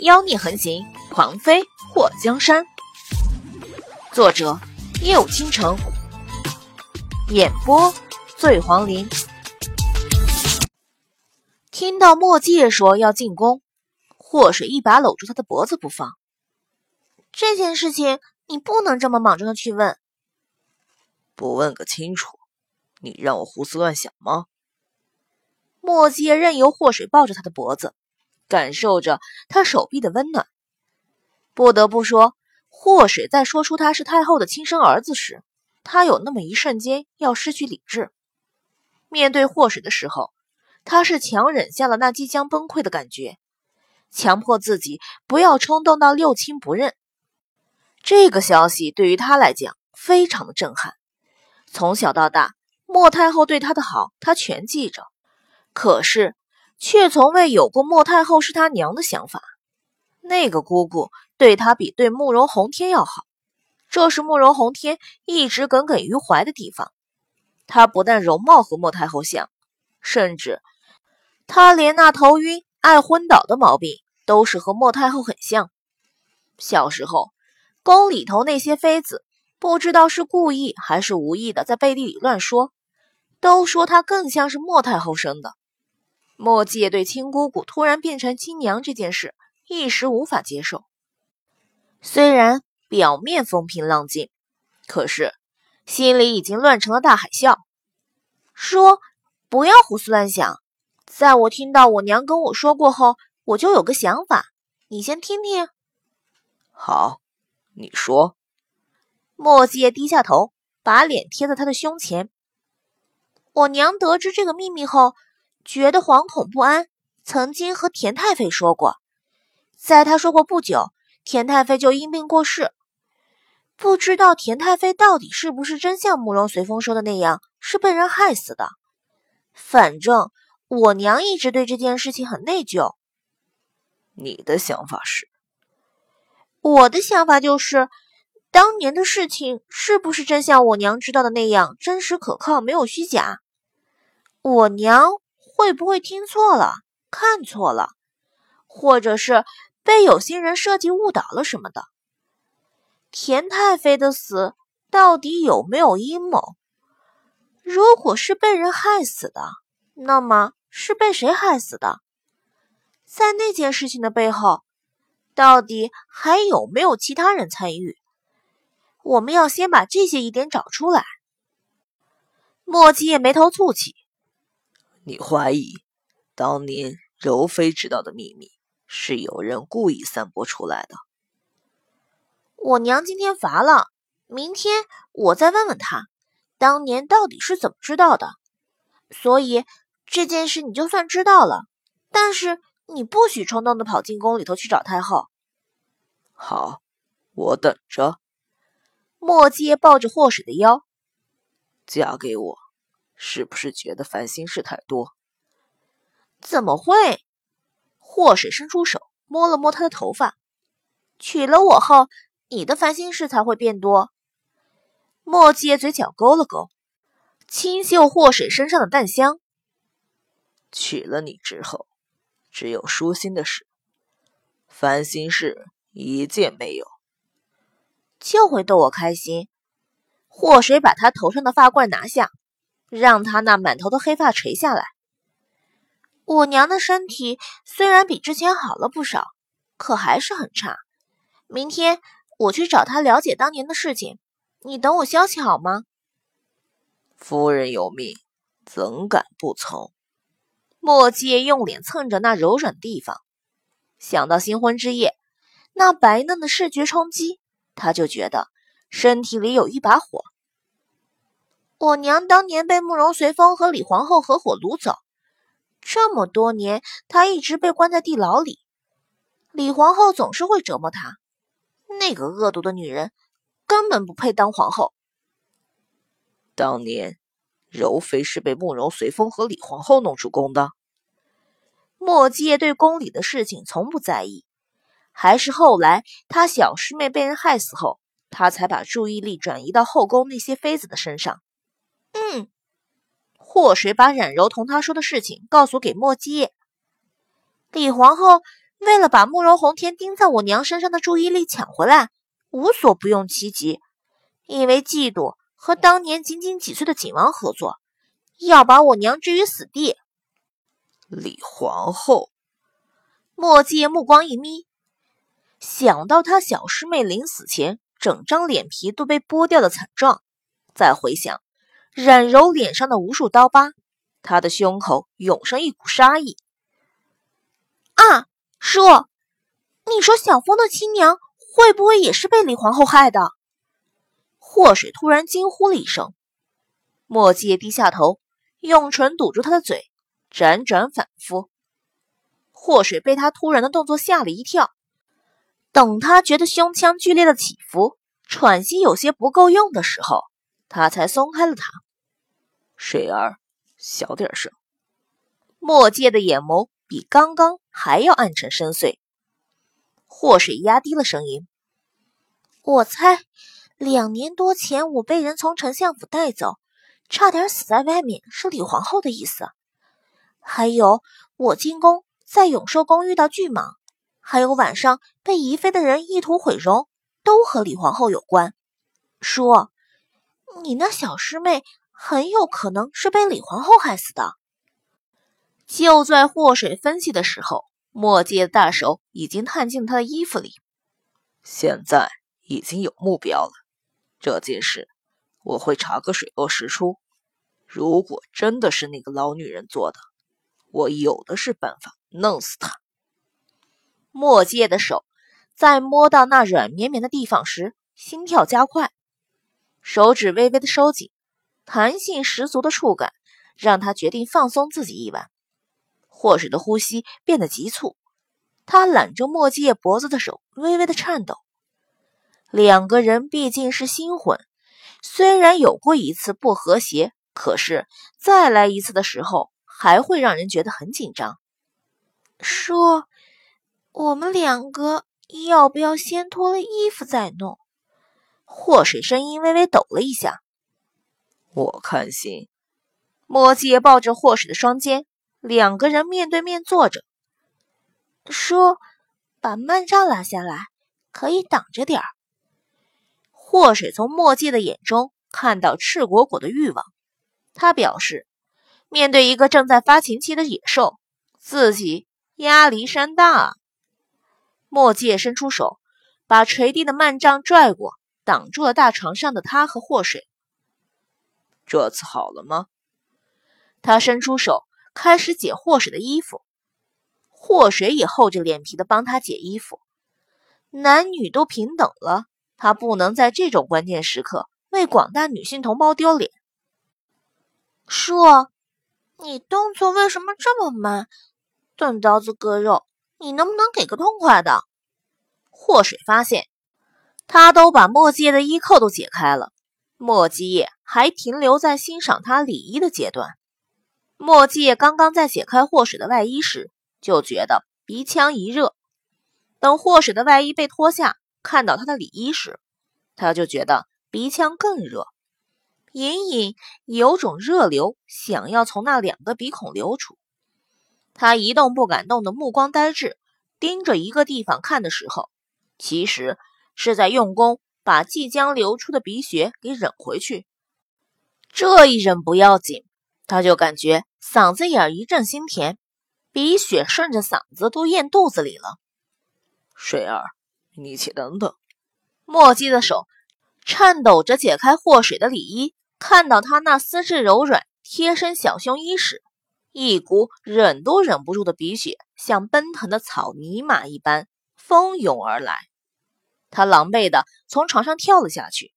妖孽横行，狂妃祸江山。作者：夜舞倾城，演播：醉黄林。听到墨界说要进宫，祸水一把搂住他的脖子不放。这件事情你不能这么莽撞的去问，不问个清楚，你让我胡思乱想吗？墨界任由祸水抱着他的脖子。感受着他手臂的温暖，不得不说，祸水在说出他是太后的亲生儿子时，他有那么一瞬间要失去理智。面对祸水的时候，他是强忍下了那即将崩溃的感觉，强迫自己不要冲动到六亲不认。这个消息对于他来讲非常的震撼。从小到大，莫太后对他的好，他全记着。可是。却从未有过莫太后是他娘的想法。那个姑姑对他比对慕容宏天要好，这是慕容宏天一直耿耿于怀的地方。他不但容貌和莫太后像，甚至他连那头晕、爱昏倒的毛病都是和莫太后很像。小时候，宫里头那些妃子不知道是故意还是无意的在背地里乱说，都说他更像是莫太后生的。莫迹对亲姑姑突然变成亲娘这件事一时无法接受，虽然表面风平浪静，可是心里已经乱成了大海啸。说不要胡思乱想，在我听到我娘跟我说过后，我就有个想法，你先听听。好，你说。墨迹低下头，把脸贴在他的胸前。我娘得知这个秘密后。觉得惶恐不安，曾经和田太妃说过，在他说过不久，田太妃就因病过世。不知道田太妃到底是不是真像慕容随风说的那样，是被人害死的。反正我娘一直对这件事情很内疚。你的想法是？我的想法就是，当年的事情是不是真像我娘知道的那样真实可靠，没有虚假？我娘。会不会听错了、看错了，或者是被有心人设计误导了什么的？田太妃的死到底有没有阴谋？如果是被人害死的，那么是被谁害死的？在那件事情的背后，到底还有没有其他人参与？我们要先把这些疑点找出来。莫七也眉头蹙起。你怀疑，当年柔妃知道的秘密是有人故意散播出来的。我娘今天乏了，明天我再问问她，当年到底是怎么知道的。所以这件事你就算知道了，但是你不许冲动的跑进宫里头去找太后。好，我等着。墨界抱着祸水的腰，嫁给我。是不是觉得烦心事太多？怎么会？祸水伸出手摸了摸他的头发。娶了我后，你的烦心事才会变多。墨迹嘴角勾了勾，轻嗅祸水身上的淡香。娶了你之后，只有舒心的事，烦心事一件没有，就会逗我开心。祸水把他头上的发冠拿下。让他那满头的黑发垂下来。我娘的身体虽然比之前好了不少，可还是很差。明天我去找她了解当年的事情，你等我消息好吗？夫人有命，怎敢不从？莫迹用脸蹭着那柔软地方，想到新婚之夜那白嫩的视觉冲击，他就觉得身体里有一把火。我娘当年被慕容随风和李皇后合伙掳走，这么多年，她一直被关在地牢里。李皇后总是会折磨她，那个恶毒的女人根本不配当皇后。当年，柔妃是被慕容随风和李皇后弄出宫的。莫迹对宫里的事情从不在意，还是后来他小师妹被人害死后，他才把注意力转移到后宫那些妃子的身上。嗯，祸水把冉柔同他说的事情告诉给墨姬。李皇后为了把慕容红天盯在我娘身上的注意力抢回来，无所不用其极，因为嫉妒和当年仅仅几岁的景王合作，要把我娘置于死地。李皇后，墨迹目光一眯，想到他小师妹临死前整张脸皮都被剥掉的惨状，再回想冉柔脸上的无数刀疤，他的胸口涌上一股杀意。啊！叔，你说小风的亲娘会不会也是被李皇后害的？祸水突然惊呼了一声，墨迹低下头，用唇堵住他的嘴，辗转反复。祸水被他突然的动作吓了一跳，等他觉得胸腔剧烈的起伏，喘息有些不够用的时候，他才松开了他。水儿，小点声。墨界的眼眸。比刚刚还要暗沉深邃。祸水压低了声音：“我猜，两年多前我被人从丞相府带走，差点死在外面，是李皇后的意思。还有，我进宫在永寿宫遇到巨蟒，还有晚上被宜妃的人意图毁容，都和李皇后有关。叔，你那小师妹很有可能是被李皇后害死的。”就在祸水分析的时候，墨界的大手已经探进他的衣服里。现在已经有目标了，这件事我会查个水落石出。如果真的是那个老女人做的，我有的是办法弄死她。墨界的手在摸到那软绵绵的地方时，心跳加快，手指微微的收紧，弹性十足的触感让他决定放松自己一晚。祸水的呼吸变得急促，他揽着墨迹叶脖子的手微微的颤抖。两个人毕竟是新婚，虽然有过一次不和谐，可是再来一次的时候，还会让人觉得很紧张。说，我们两个要不要先脱了衣服再弄？祸水声音微微抖了一下。我看行。墨迹叶抱着祸水的双肩。两个人面对面坐着，说：“把幔帐拉下来，可以挡着点儿。”祸水从墨迹的眼中看到赤果果的欲望，他表示，面对一个正在发情期的野兽，自己压力山大。墨迹伸出手，把垂地的幔帐拽过，挡住了大床上的他和祸水。这次好了吗？他伸出手。开始解祸水的衣服，祸水也厚着脸皮的帮他解衣服。男女都平等了，他不能在这种关键时刻为广大女性同胞丢脸。叔，你动作为什么这么慢？钝刀子割肉，你能不能给个痛快的？祸水发现，他都把墨迹叶的衣扣都解开了，墨迹叶还停留在欣赏他里衣的阶段。墨迹刚刚在解开祸水的外衣时，就觉得鼻腔一热。等祸水的外衣被脱下，看到他的里衣时，他就觉得鼻腔更热，隐隐有种热流想要从那两个鼻孔流出。他一动不敢动的目光呆滞，盯着一个地方看的时候，其实是在用功把即将流出的鼻血给忍回去。这一忍不要紧。他就感觉嗓子眼一阵心甜，鼻血顺着嗓子都咽肚子里了。水儿，你且等等。墨迹的手颤抖着解开祸水的里衣，看到他那丝质柔软、贴身小胸衣时，一股忍都忍不住的鼻血像奔腾的草泥马一般蜂拥而来。他狼狈的从床上跳了下去，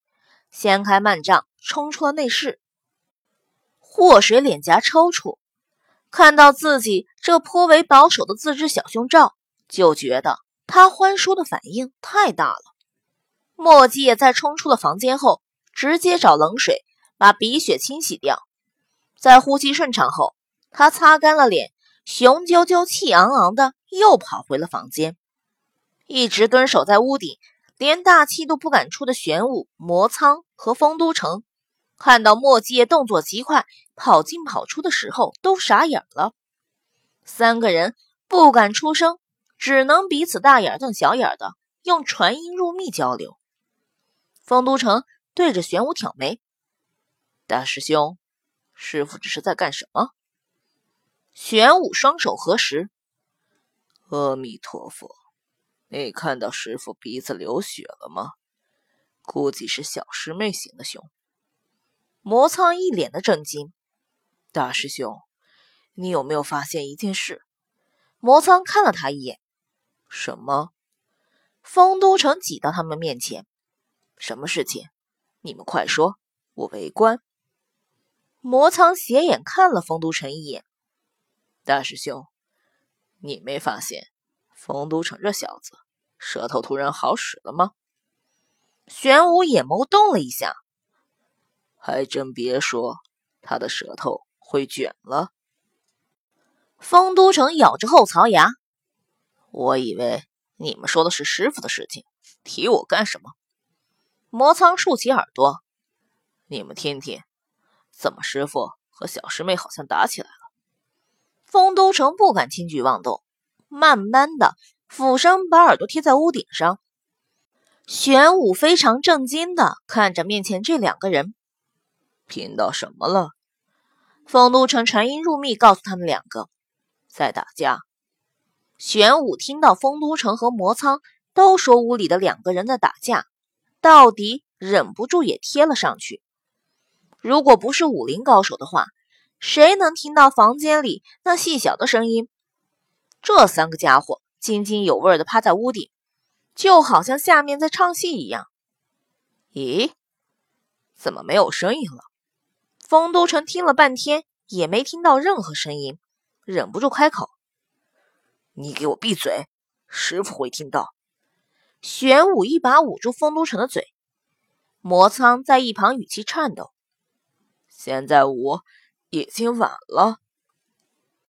掀开幔帐，冲出了内室。祸水脸颊抽搐，看到自己这颇为保守的自制小胸罩，就觉得他欢叔的反应太大了。墨迹也在冲出了房间后，直接找冷水把鼻血清洗掉。在呼吸顺畅后，他擦干了脸，雄赳赳、气昂昂的又跑回了房间。一直蹲守在屋顶，连大气都不敢出的玄武、魔苍和丰都城。看到墨迹动作极快，跑进跑出的时候都傻眼了。三个人不敢出声，只能彼此大眼瞪小眼的用传音入密交流。丰都城对着玄武挑眉：“大师兄，师傅这是在干什么？”玄武双手合十：“阿弥陀佛，你看到师傅鼻子流血了吗？估计是小师妹行的凶。”魔苍一脸的震惊：“大师兄，你有没有发现一件事？”魔苍看了他一眼：“什么？”丰都城挤到他们面前。什么事情？你们快说，我围观。魔苍斜眼看了丰都城一眼，大师兄，你没发现丰都城这小子舌头突然好使了吗？玄武眼眸动了一下，还真别说，他的舌头会卷了。丰都城咬着后槽牙，我以为你们说的是师傅的事情，提我干什么？魔苍竖起耳朵，你们听听，怎么师傅和小师妹好像打起来了？丰都城不敢轻举妄动，慢慢的俯身把耳朵贴在屋顶上。玄武非常震惊的看着面前这两个人，听到什么了？丰都城传音入密，告诉他们两个在打架。玄武听到丰都城和魔苍都说屋里的两个人在打架。到底忍不住也贴了上去。如果不是武林高手的话，谁能听到房间里那细小的声音？这三个家伙津津有味的趴在屋顶，就好像下面在唱戏一样。咦，怎么没有声音了？丰都城听了半天也没听到任何声音，忍不住开口：“你给我闭嘴，师傅会听到。”玄武一把捂住丰都城的嘴，魔苍在一旁语气颤抖：“现在我已经晚了。”